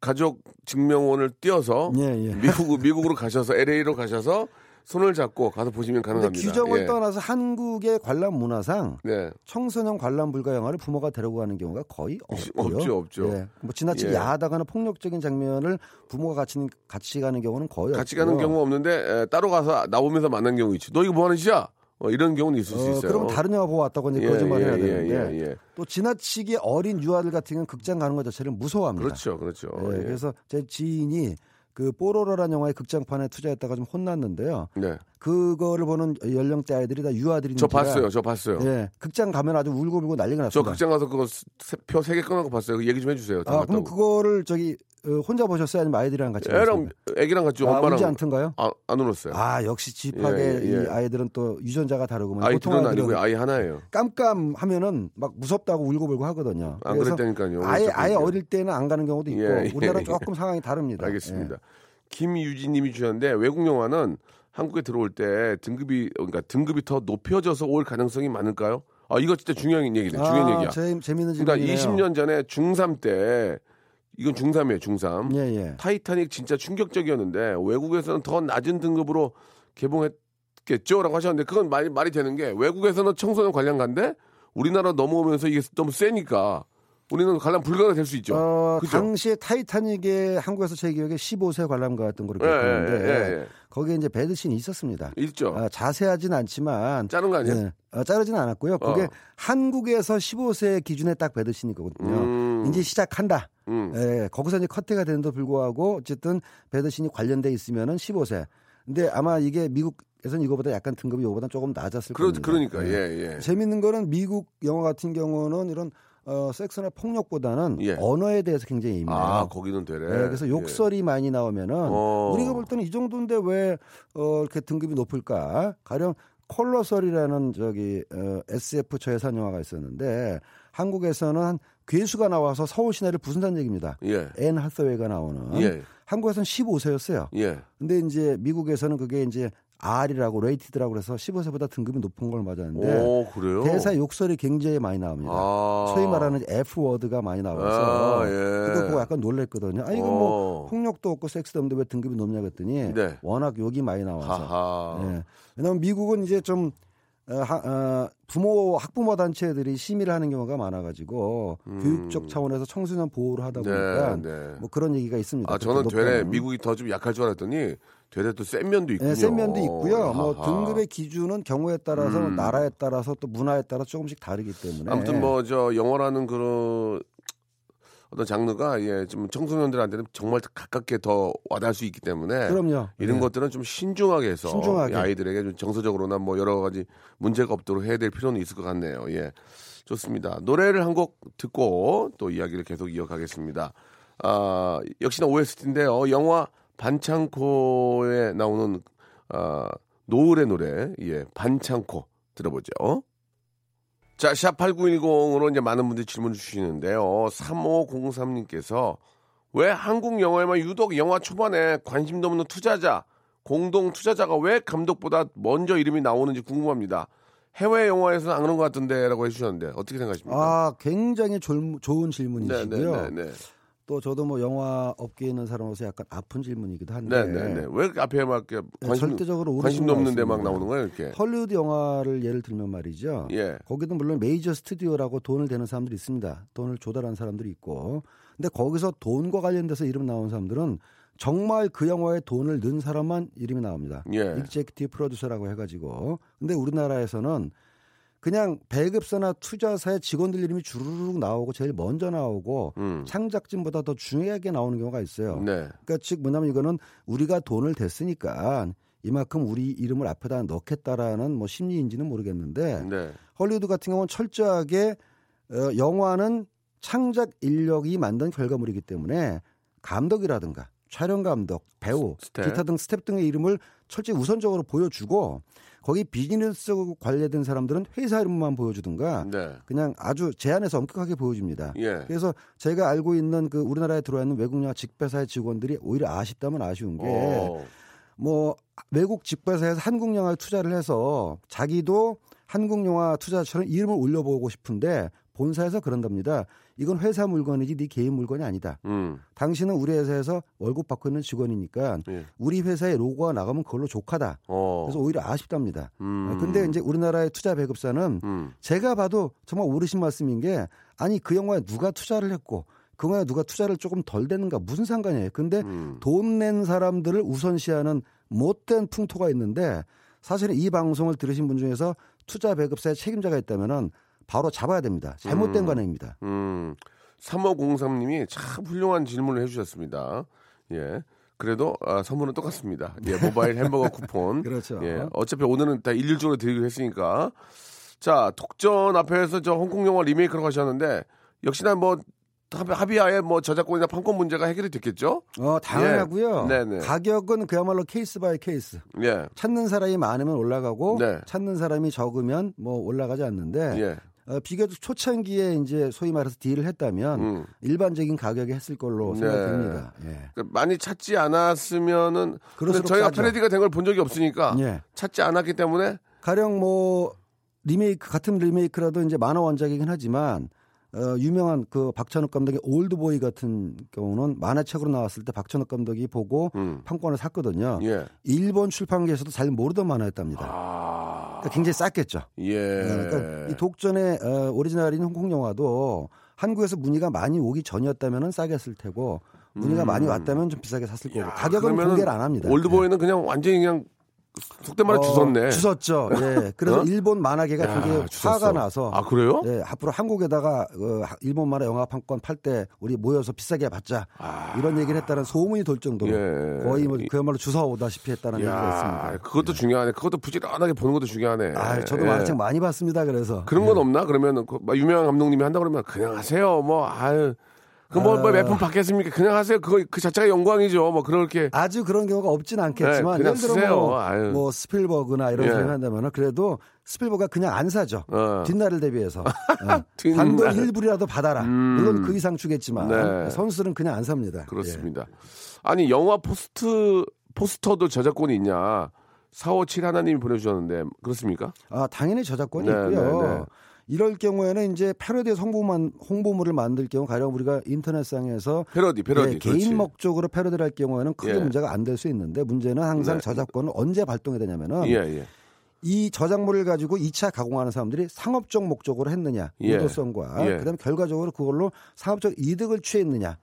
가족 증명원을 띄어서 예, 예. 미국 미국으로 가셔서 LA로 가셔서 손을 잡고 가서 보시면 가능합니다. 규정을 예. 떠나서 한국의 관람 문화상 네. 청소년 관람 불가 영화를 부모가 데리고 가는 경우가 거의 없고요. 없죠, 없죠. 예. 뭐 지나치게 예. 야하다거나 폭력적인 장면을 부모가 같이 같이 가는 경우는 거의 같이 없고요. 가는 경우 없는데 에, 따로 가서 나오면서 만난 경우 있지. 너 이거 뭐 하는 짓이야? 어, 이런 경우는 있을 수 어, 있어요. 그럼 다른 영화 보고 왔다고 이제 예, 거짓말을 해야 예, 되는데 예, 예, 예. 또 지나치게 어린 유아들 같은 경우는 극장 가는 것 자체를 무서워합니다. 그렇죠, 그렇죠. 예, 예. 그래서 제 지인이 그 뽀로로라는 영화의 극장판에 투자했다가 좀 혼났는데요. 네. 그거를 보는 연령대 아이들이 다 유아들이 저 봤어요, 저 봤어요. 예, 극장 가면 아주 울고불고 난리가 저 났습니다. 극장 가서 그거 표 세개 끊어고 봤어요. 그 얘기 좀 해주세요. 다 아, 그럼. 그거를 저기 어, 혼자 보셨어요? 아니면 아이들이랑 같이 애랑? 애기랑 같이 아, 엄마랑 울지 않던가요? 아, 안 울었어요. 아, 역시 집하게 예, 예. 이 아이들은 또 유전자가 다르구만. 아이 보통 둘은 아이들은 아니고요. 아이 하나예요. 깜깜하면은 막 무섭다고 울고불고 하거든요. 안 그랬다니까요. 아예 아예. 어릴 때는 안 가는 경우도 있고 예, 예, 우리나라 예. 조금 상황이 다릅니다. 알겠습니다. 예. 김유진 님이 주셨는데 외국 영화는 한국에 들어올 때 등급이 그러니까 등급이 더 높여져서 올 가능성이 많을까요? 아 이거 진짜 중요한 얘기네. 중요한 아, 얘기야. 재, 재밌는 그러니까 질문이네요. 20년 전에 중3 때 이건 중3이에요, 중3. 예, 예. 타이타닉 진짜 충격적이었는데 외국에서는 더 낮은 등급으로 개봉했겠죠라고 하셨는데 그건 말이 말이 되는 게 외국에서는 청소년 관람가인데 우리나라 넘어오면서 이게 너무 세니까 우리는 관람 불가가 될 수 있죠. 어, 그죠? 당시에 타이타닉에 한국에서 제 기억에 15세 관람가였던 걸로 예, 기억하는데 예, 예, 예. 거기에 이제 배드신이 있었습니다. 있죠. 아, 자세하진 않지만 짜는 거 아니야? 예, 어, 자르진 않았고요. 그게 어. 한국에서 15세 기준에 딱 배드신이거든요. 음. 이제 시작한다. 음. 예, 거기서 이제 커트가 되는데도 불구하고 어쨌든 배드신이 관련돼 있으면은 15세. 근데 아마 이게 미국에서는 이거보다 약간 등급이 이거보다 조금 낮았을 그러, 겁니다. 그러니까 예. 예, 예. 재밌는 거는 미국 영화 같은 경우는 이런 어, 섹스나 폭력보다는 예. 언어에 대해서 굉장히 예민해요. 아 거기는 되래. 네, 그래서 욕설이 많이 나오면은 어. 우리가 볼 때는 이 정도인데 왜 어, 이렇게 등급이 높을까? 가령 Colossal이라는 저기 어, SF 저예산 영화가 있었는데 한국에서는 한 괴수가 나와서 서울 시내를 부순다는 얘기입니다. 예. 앤 해서웨이가 나오는 예. 한국에서는 15세였어요. 예. 근데 이제 미국에서는 그게 이제 R이라고 rated라고 그래서 15세보다 등급이 높은 걸 맞았는데 오? 대사 욕설이 굉장히 많이 나옵니다. 아. 소위 말하는 F word가 많이 나와서 아, 예. 그거 보고 약간 놀랬거든요. 아 이거 뭐 어. 폭력도 없고 섹스도 없는데 왜 등급이 높냐 그랬더니 네. 워낙 욕이 많이 나와서. 예. 왜냐하면 미국은 이제 좀 부모 학부모 단체들이 심의를 하는 경우가 많아가지고 교육적 차원에서 청소년 보호를 하다 음. 네, 보니까 네. 뭐 그런 얘기가 있습니다. 아 저는 되레. 미국이 더 좀 약할 줄 알았더니 되레 또센 면도 있군요. 네, 센 면도 있고요. 뭐 하하. 등급의 기준은 경우에 따라서 음. 나라에 따라서 또 문화에 따라 조금씩 다르기 때문에 아무튼 뭐 저 영어라는 그런 어떤 장르가 예 좀 청소년들한테는 정말 가깝게 더 와닿을 수 있기 때문에 그럼요. 이런 네. 것들은 좀 신중하게 해서 신중하게. 이 아이들에게 좀 정서적으로나 뭐 여러 가지 문제가 없도록 해야 될 필요는 있을 것 같네요. 예. 좋습니다. 노래를 한 곡 듣고 또 이야기를 계속 이어가겠습니다. 아, 역시나 OST인데요. 영화 반창고에 나오는 아, 노을의 노래, 예, 반창고 들어보죠. 자, 샵8910으로 이제 많은 분들이 질문 주시는데요. 3503님께서 왜 한국 영화에만 유독 영화 초반에 관심도 없는 투자자, 공동 투자자가 왜 감독보다 먼저 이름이 나오는지 궁금합니다. 해외 영화에서는 안 그런 것 같던데라고 해주셨는데 어떻게 생각하십니까? 아 굉장히 졸- 좋은 질문이시고요. 네, 네, 네, 네. 또 저도 뭐 영화 업계에 있는 사람으로서 약간 아픈 질문이기도 한데 네, 네, 네. 왜 앞에 막 네, 관심, 절대적으로 관심도 것 없는데 막. 나오는 거예요, 이렇게? 헐리우드 영화를 예를 들면 말이죠. 예. 거기도 물론 메이저 스튜디오라고 돈을 대는 사람들이 있습니다. 돈을 조달하는 사람들이 있고. 근데 거기서 돈과 관련돼서 이름 나온 사람들은 정말 그 영화에 돈을 넣은 사람만 이름이 나옵니다. 예. executive producer라고 해가지고. 근데 우리나라에서는 그냥 배급사나 투자사의 직원들 이름이 주르륵 나오고 제일 먼저 나오고 음. 창작진보다 더 중요하게 나오는 경우가 있어요. 네. 그러니까 즉 뭐냐면 이거는 우리가 돈을 댔으니까 이만큼 우리 이름을 앞에다 넣겠다라는 뭐 심리인지는 모르겠는데 네. 헐리우드 같은 경우는 철저하게 어, 영화는 창작 인력이 만든 결과물이기 때문에 감독이라든가 촬영 감독, 배우, 스텝. 기타 등 스텝 등의 이름을 철저히 우선적으로 보여주고 거기 비즈니스 관련된 사람들은 회사 이름만 보여주든가 네. 그냥 아주 제한해서 엄격하게 보여줍니다. 예. 그래서 제가 알고 있는 그 우리나라에 들어와 있는 외국 영화 직배사의 직원들이 오히려 아쉽다면 아쉬운 게 어. 뭐 외국 직배사에서 한국 영화에 투자를 해서 자기도 한국 영화 투자처럼 이름을 올려보고 싶은데 본사에서 그런답니다. 이건 회사 물건이지 네 개인 물건이 아니다. 음. 당신은 우리 회사에서 월급 받고 있는 직원이니까 예. 우리 회사의 로고가 나가면 그걸로 족하다. 어. 그래서 오히려 아쉽답니다. 음. 근데 이제 우리나라의 투자 배급사는 음. 제가 봐도 정말 오르신 말씀인 게 아니 그 영화에 누가 투자를 했고 그 영화에 누가 투자를 조금 덜 되는가 무슨 상관이에요. 근데 음. 돈낸 사람들을 우선시하는 못된 풍토가 있는데 사실은 이 방송을 들으신 분 중에서 투자 배급사의 책임자가 있다면은 바로 잡아야 됩니다. 잘못된 음. 관행입니다. 음. 3503님이 참 훌륭한 질문을 해주셨습니다. 예. 그래도 아, 선물은 똑같습니다. 예, 모바일 햄버거 쿠폰. 그렇죠. 예, 어차피 오늘은 다 일률적으로 드리기로 했으니까. 자, 독전 앞에서 저 홍콩 영화 리메이크라고 하셨는데 역시나 뭐 합- 합의하에 뭐 저작권이나 판권 문제가 해결이 됐겠죠? 어, 당연하고요. 예. 네네. 가격은 그야말로 case by case. 예. 찾는 사람이 많으면 올라가고 네. 찾는 사람이 적으면 뭐 올라가지 않는데 예. 어, 비교적 초창기에 이제 소위 말해서 deal을 했다면 음. 일반적인 가격에 했을 걸로 네. 생각됩니다. 예. 그러니까 많이 찾지 않았으면은 저희가. 패러디가 된 걸 본 적이 없으니까 예. 찾지 않았기 때문에 가령 뭐 리메이크 같은 리메이크라도 이제 만화 원작이긴 하지만 어, 유명한 그 박찬욱 감독의 올드보이 같은 경우는 만화책으로 나왔을 때 박찬욱 감독이 보고 음. 판권을 샀거든요. 예. 일본 출판계에서도 잘 모르던 만화였답니다. 아. 그러니까 굉장히 쌌겠죠. 예. 그러니까 이 독전의 어, 오리지널인 홍콩 영화도 한국에서 문의가 많이 오기 전이었다면 싸게 했을 테고 문의가 많이 왔다면 좀 비싸게 샀을 거고 가격은 음. 그러면은 공개를 안 합니다. 올드보이는 그냥 완전히 그냥 속된 말로 어, 주웠네. 주웠죠. 예. 그래서 어? 일본 만화계가 야, 되게 주웠어. 화가 나서 아 그래요? 예, 앞으로 한국에다가 어, 일본 만화 영화 판권 팔 때 우리 모여서 비싸게 받자 이런 얘기를 했다는 소문이 돌 정도로 아. 예. 거의 뭐 그야말로 주워오다시피 했다는 얘기가 야, 있습니다. 그것도 중요하네. 그것도 부지런하게 보는 것도 중요하네. 아, 저도 예. 만화책 많이 봤습니다. 그래서 그런 건 없나? 그러면 그 유명한 감독님이 한다 그러면 그냥 하세요. 뭐 아유. 그뭐 아. 몇푼 받겠습니까? 그냥 하세요. 그거 그 자체가 영광이죠. 뭐 그렇게 아주 그런 경우가 없진 않겠지만 네, 그냥 예를 들어. 뭐. 뭐 스필버그나 이런 예. 한다면 그래도 스필버그가 그냥 안 사죠. 어. 뒷날을 대비해서 어. 뒷날. 단돈 1불이라도 받아라. 음. 물론 그 이상 주겠지만 네. 선수들은 그냥 안 삽니다. 그렇습니다. 아니 영화 포스트 포스터도 저작권이 있냐? 457 하나님이 보내주셨는데 그렇습니까? 예. 아, 당연히 저작권이 네, 있고요. 네, 네. 이럴 경우에는 이제 패러디 홍보만 홍보물을 만들 경우 가령 우리가 인터넷상에서 패러디 패러디 예, 그렇지. 개인 목적으로 패러디를 할 경우에는 크게 예. 문제가 안 될 수 있는데 문제는 항상 네. 저작권을 언제 발동이 되냐면은 예 예. 이 저작물을 가지고 2차 가공하는 사람들이 상업적 목적으로 했느냐 예. 의도성과 예. 그다음에 결과적으로 그걸로 상업적 이득을 취했느냐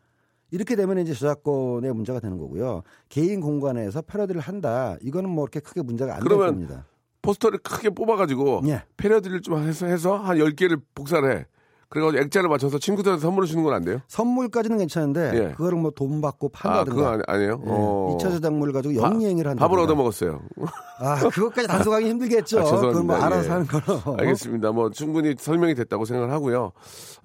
이렇게 되면 이제 저작권의 문제가 되는 거고요. 개인 공간에서 패러디를 한다. 이거는 뭐 이렇게 크게 문제가 안 될 겁니다. 포스터를 크게 뽑아가지고 예. 패러디를 좀 해서 해서 한 10개를 복사를 해. 그래가지고 액자를 맞춰서 친구들한테 선물을 주는 건 안 돼요? 선물까지는 괜찮은데 예. 그거를 뭐 돈 받고 아, 판다든가 그건 아니, 아니 에요? 예. 어. 2차 저작물을 가지고 영리행위를 한다. 밥을 얻어 먹었어요. 아, 그것까지 단속하기 힘들겠죠. 아. 그건 뭐 알아서 예. 하는 거로. 알겠습니다. 뭐 충분히 설명이 됐다고 생각을 하고요.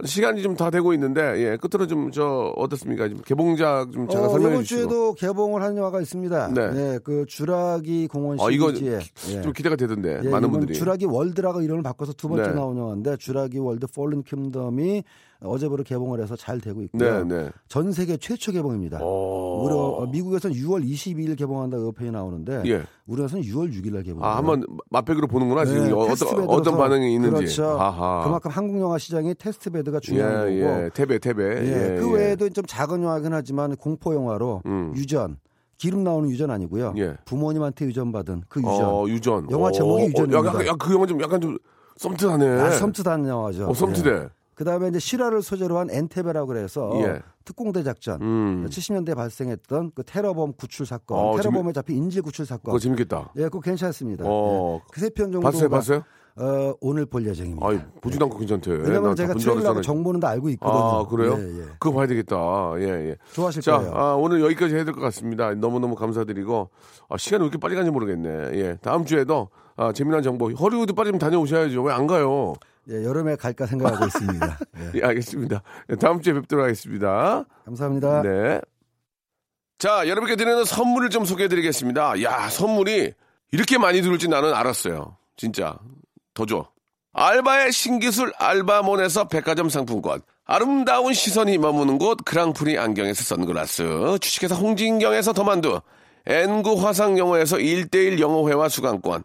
시간이 좀 다 되고 있는데 예, 끝으로 좀 저 어떻습니까? 좀 개봉작 좀 잠깐 어, 설명해 이번 주시고. 주에도 개봉을 한 영화가 있습니다. 네. 네, 그 주라기 공원 어, 이거 시리즈에 예. 좀 기대가 되던데 예, 많은 분들이. 주라기 월드라고 이름을 바꿔서 두 번째 네. 나온 영화인데 주라기 월드 폴른 킹덤이 어제부로 개봉을 해서 잘 되고 있고요. 네, 네. 전 세계 최초 개봉입니다. 오. 우리 어, 미국에서는 6월 22일 개봉한다 의편이 나오는데 예. 우리나라에서는 6월 6일 날 개봉. 아, 한번 맛배기로 보는구나. 지금 네, 어떤 어떤 반응이 있는지. 그렇죠. 아하. 그만큼 한국 영화 시장이 test bed가 예, 중요한 거고. 예. 태배 태배. 예, 예, 그 예. 외에도 좀 작은 영화긴 하지만 공포 영화로 음. 유전 기름 나오는 유전 아니고요. 예. 부모님한테 유전받은 그 유전. 어, 유전. 영화 제목이 어, 유전입니다. 어, 약간, 야, 그 영화 좀 약간 좀 썸트하네. 아, 섬뜩한 영화죠. 어, 썸트대. 그 다음에 이제 실화를 소재로 한 엔테베라고 그래서 예. 특공대 작전. 음. 70년대 발생했던 그 테러범 구출 사건, 어, 테러범에 잡힌 인질 구출 사건. 그거 재밌겠다. 예, 그거 괜찮습니다. 어. 그세편 정도. 봤어요, 봤어요? 어, 오늘 볼 예정입니다. 아이, 보지도 않고 괜찮대. 왜냐면 나 제가 알았잖아. 정보는 다 알고 있거든요. 아, 그래요? 예, 예. 그거 봐야 되겠다. 예, 예. 좋아하실 자, 거예요. 아, 오늘 여기까지 해야 될 것 같습니다. 너무너무 감사드리고, 아, 시간이 왜 이렇게 빨리 가는지 모르겠네. 예. 다음 주에도, 아, 재미난 정보, 허리우드 빨리 좀 다녀오셔야죠. 왜 안 가요? 예, 여름에 갈까 생각하고 있습니다. 예. 예, 알겠습니다. 예, 다음 주에 뵙도록 하겠습니다. 감사합니다. 네. 자, 여러분께 드리는 선물을 좀 소개해 드리겠습니다. 야, 선물이 이렇게 많이 들을지 나는 알았어요. 진짜. 더 줘. 알바의 신기술 알바몬에서 백화점 상품권. 아름다운 시선이 머무는 곳 그랑프리 안경에서 선글라스. 주식회사 홍진경에서 더만두. N구 화상영어에서 1대1 영어회화 수강권.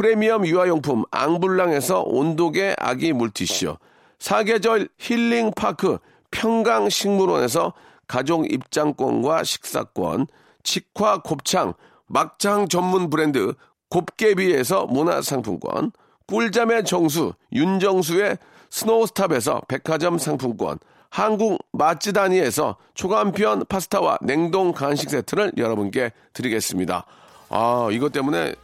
프리미엄 유아용품 앙블랑에서 온도계 아기 물티슈. 사계절 힐링파크 평강식물원에서 가족 입장권과 식사권. 직화 곱창 막창 전문 브랜드 곱개비에서 문화상품권. 꿀잠의 정수 윤정수의 스노우스탑에서 백화점 상품권. 한국 맛지다니에서 초간편 파스타와 냉동 간식 세트를 여러분께 드리겠습니다. 아, 이것 때문에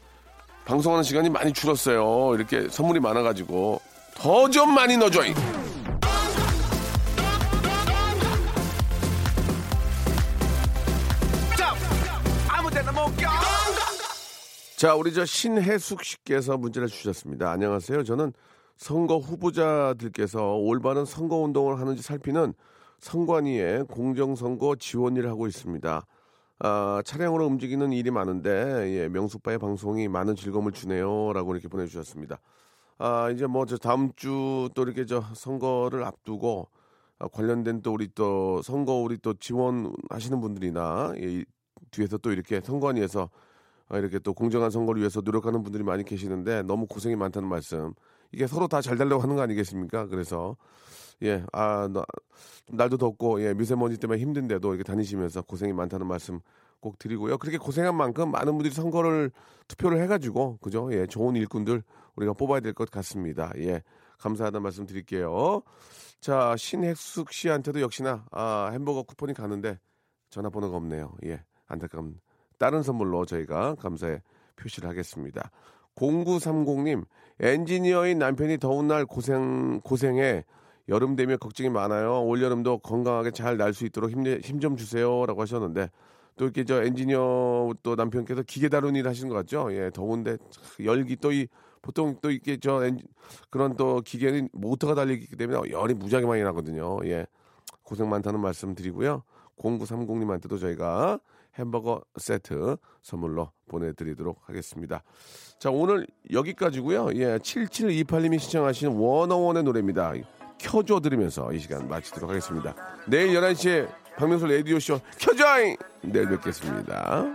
방송하는 시간이 많이 줄었어요. 이렇게 선물이 많아가지고. 더 좀 많이 넣어줘. 아무 데나 못 가. 자, 우리 저 신혜숙 씨께서 문제를 주셨습니다. 안녕하세요. 저는 선거 후보자들께서 올바른 선거 운동을 하는지 살피는 선관위에 공정선거 지원일을 하고 있습니다. 아, 차량으로 움직이는 일이 많은데, 예, 명숙바의 방송이 많은 즐거움을 주네요. 라고 이렇게 보내주셨습니다. 아, 이제 뭐, 저 다음 주 또 이렇게 저 선거를 앞두고, 아, 관련된 또 우리 또 선거 우리 또 지원하시는 분들이나, 예, 이 뒤에서 또 이렇게 선관위에서 아, 이렇게 또 공정한 선거를 위해서 노력하는 분들이 많이 계시는데 너무 고생이 많다는 말씀. 이게 서로 다잘 되려고 하는 거 아니겠습니까? 그래서 예, 아, 나, 좀 날도 덥고 예, 미세먼지 때문에 힘든데도 이렇게 다니시면서 고생이 많다는 말씀 꼭 드리고요. 그렇게 고생한 만큼 많은 분들이 선거를 투표를 해가지고 그죠? 예, 좋은 일꾼들 우리가 뽑아야 될 것 같습니다. 예, 감사하다는 말씀 드릴게요. 자, 신혜숙 씨한테도 역시나 아, 햄버거 쿠폰이 가는데 전화번호가 없네요. 예, 안타까운 다른 선물로 저희가 감사의 표시를 하겠습니다. 0930님, 엔지니어인 남편이 더운 날 고생, 고생해 여름 되면 걱정이 많아요. 올 여름도 건강하게 잘 날 수 있도록 힘 좀 주세요. 라고 하셨는데, 또 이렇게 저 엔지니어 또 남편께서 기계 다루는 일 하시는 것 같죠? 예, 더운데 열기 또 이, 보통 또 이렇게 저 엔지, 그런 또 기계는 모터가 달리기 때문에 열이 무지하게 많이 나거든요. 예, 고생 많다는 말씀 드리고요. 0930님한테도 저희가 햄버거 세트 선물로 보내드리도록 하겠습니다. 자, 오늘 여기까지고요. 예, 7728님이 시청하신 워너원의 노래입니다. 켜줘 들으면서 이 시간 마치도록 하겠습니다. 내일 11시에 박명수 라디오쇼 켜줘잉! 내일 뵙겠습니다.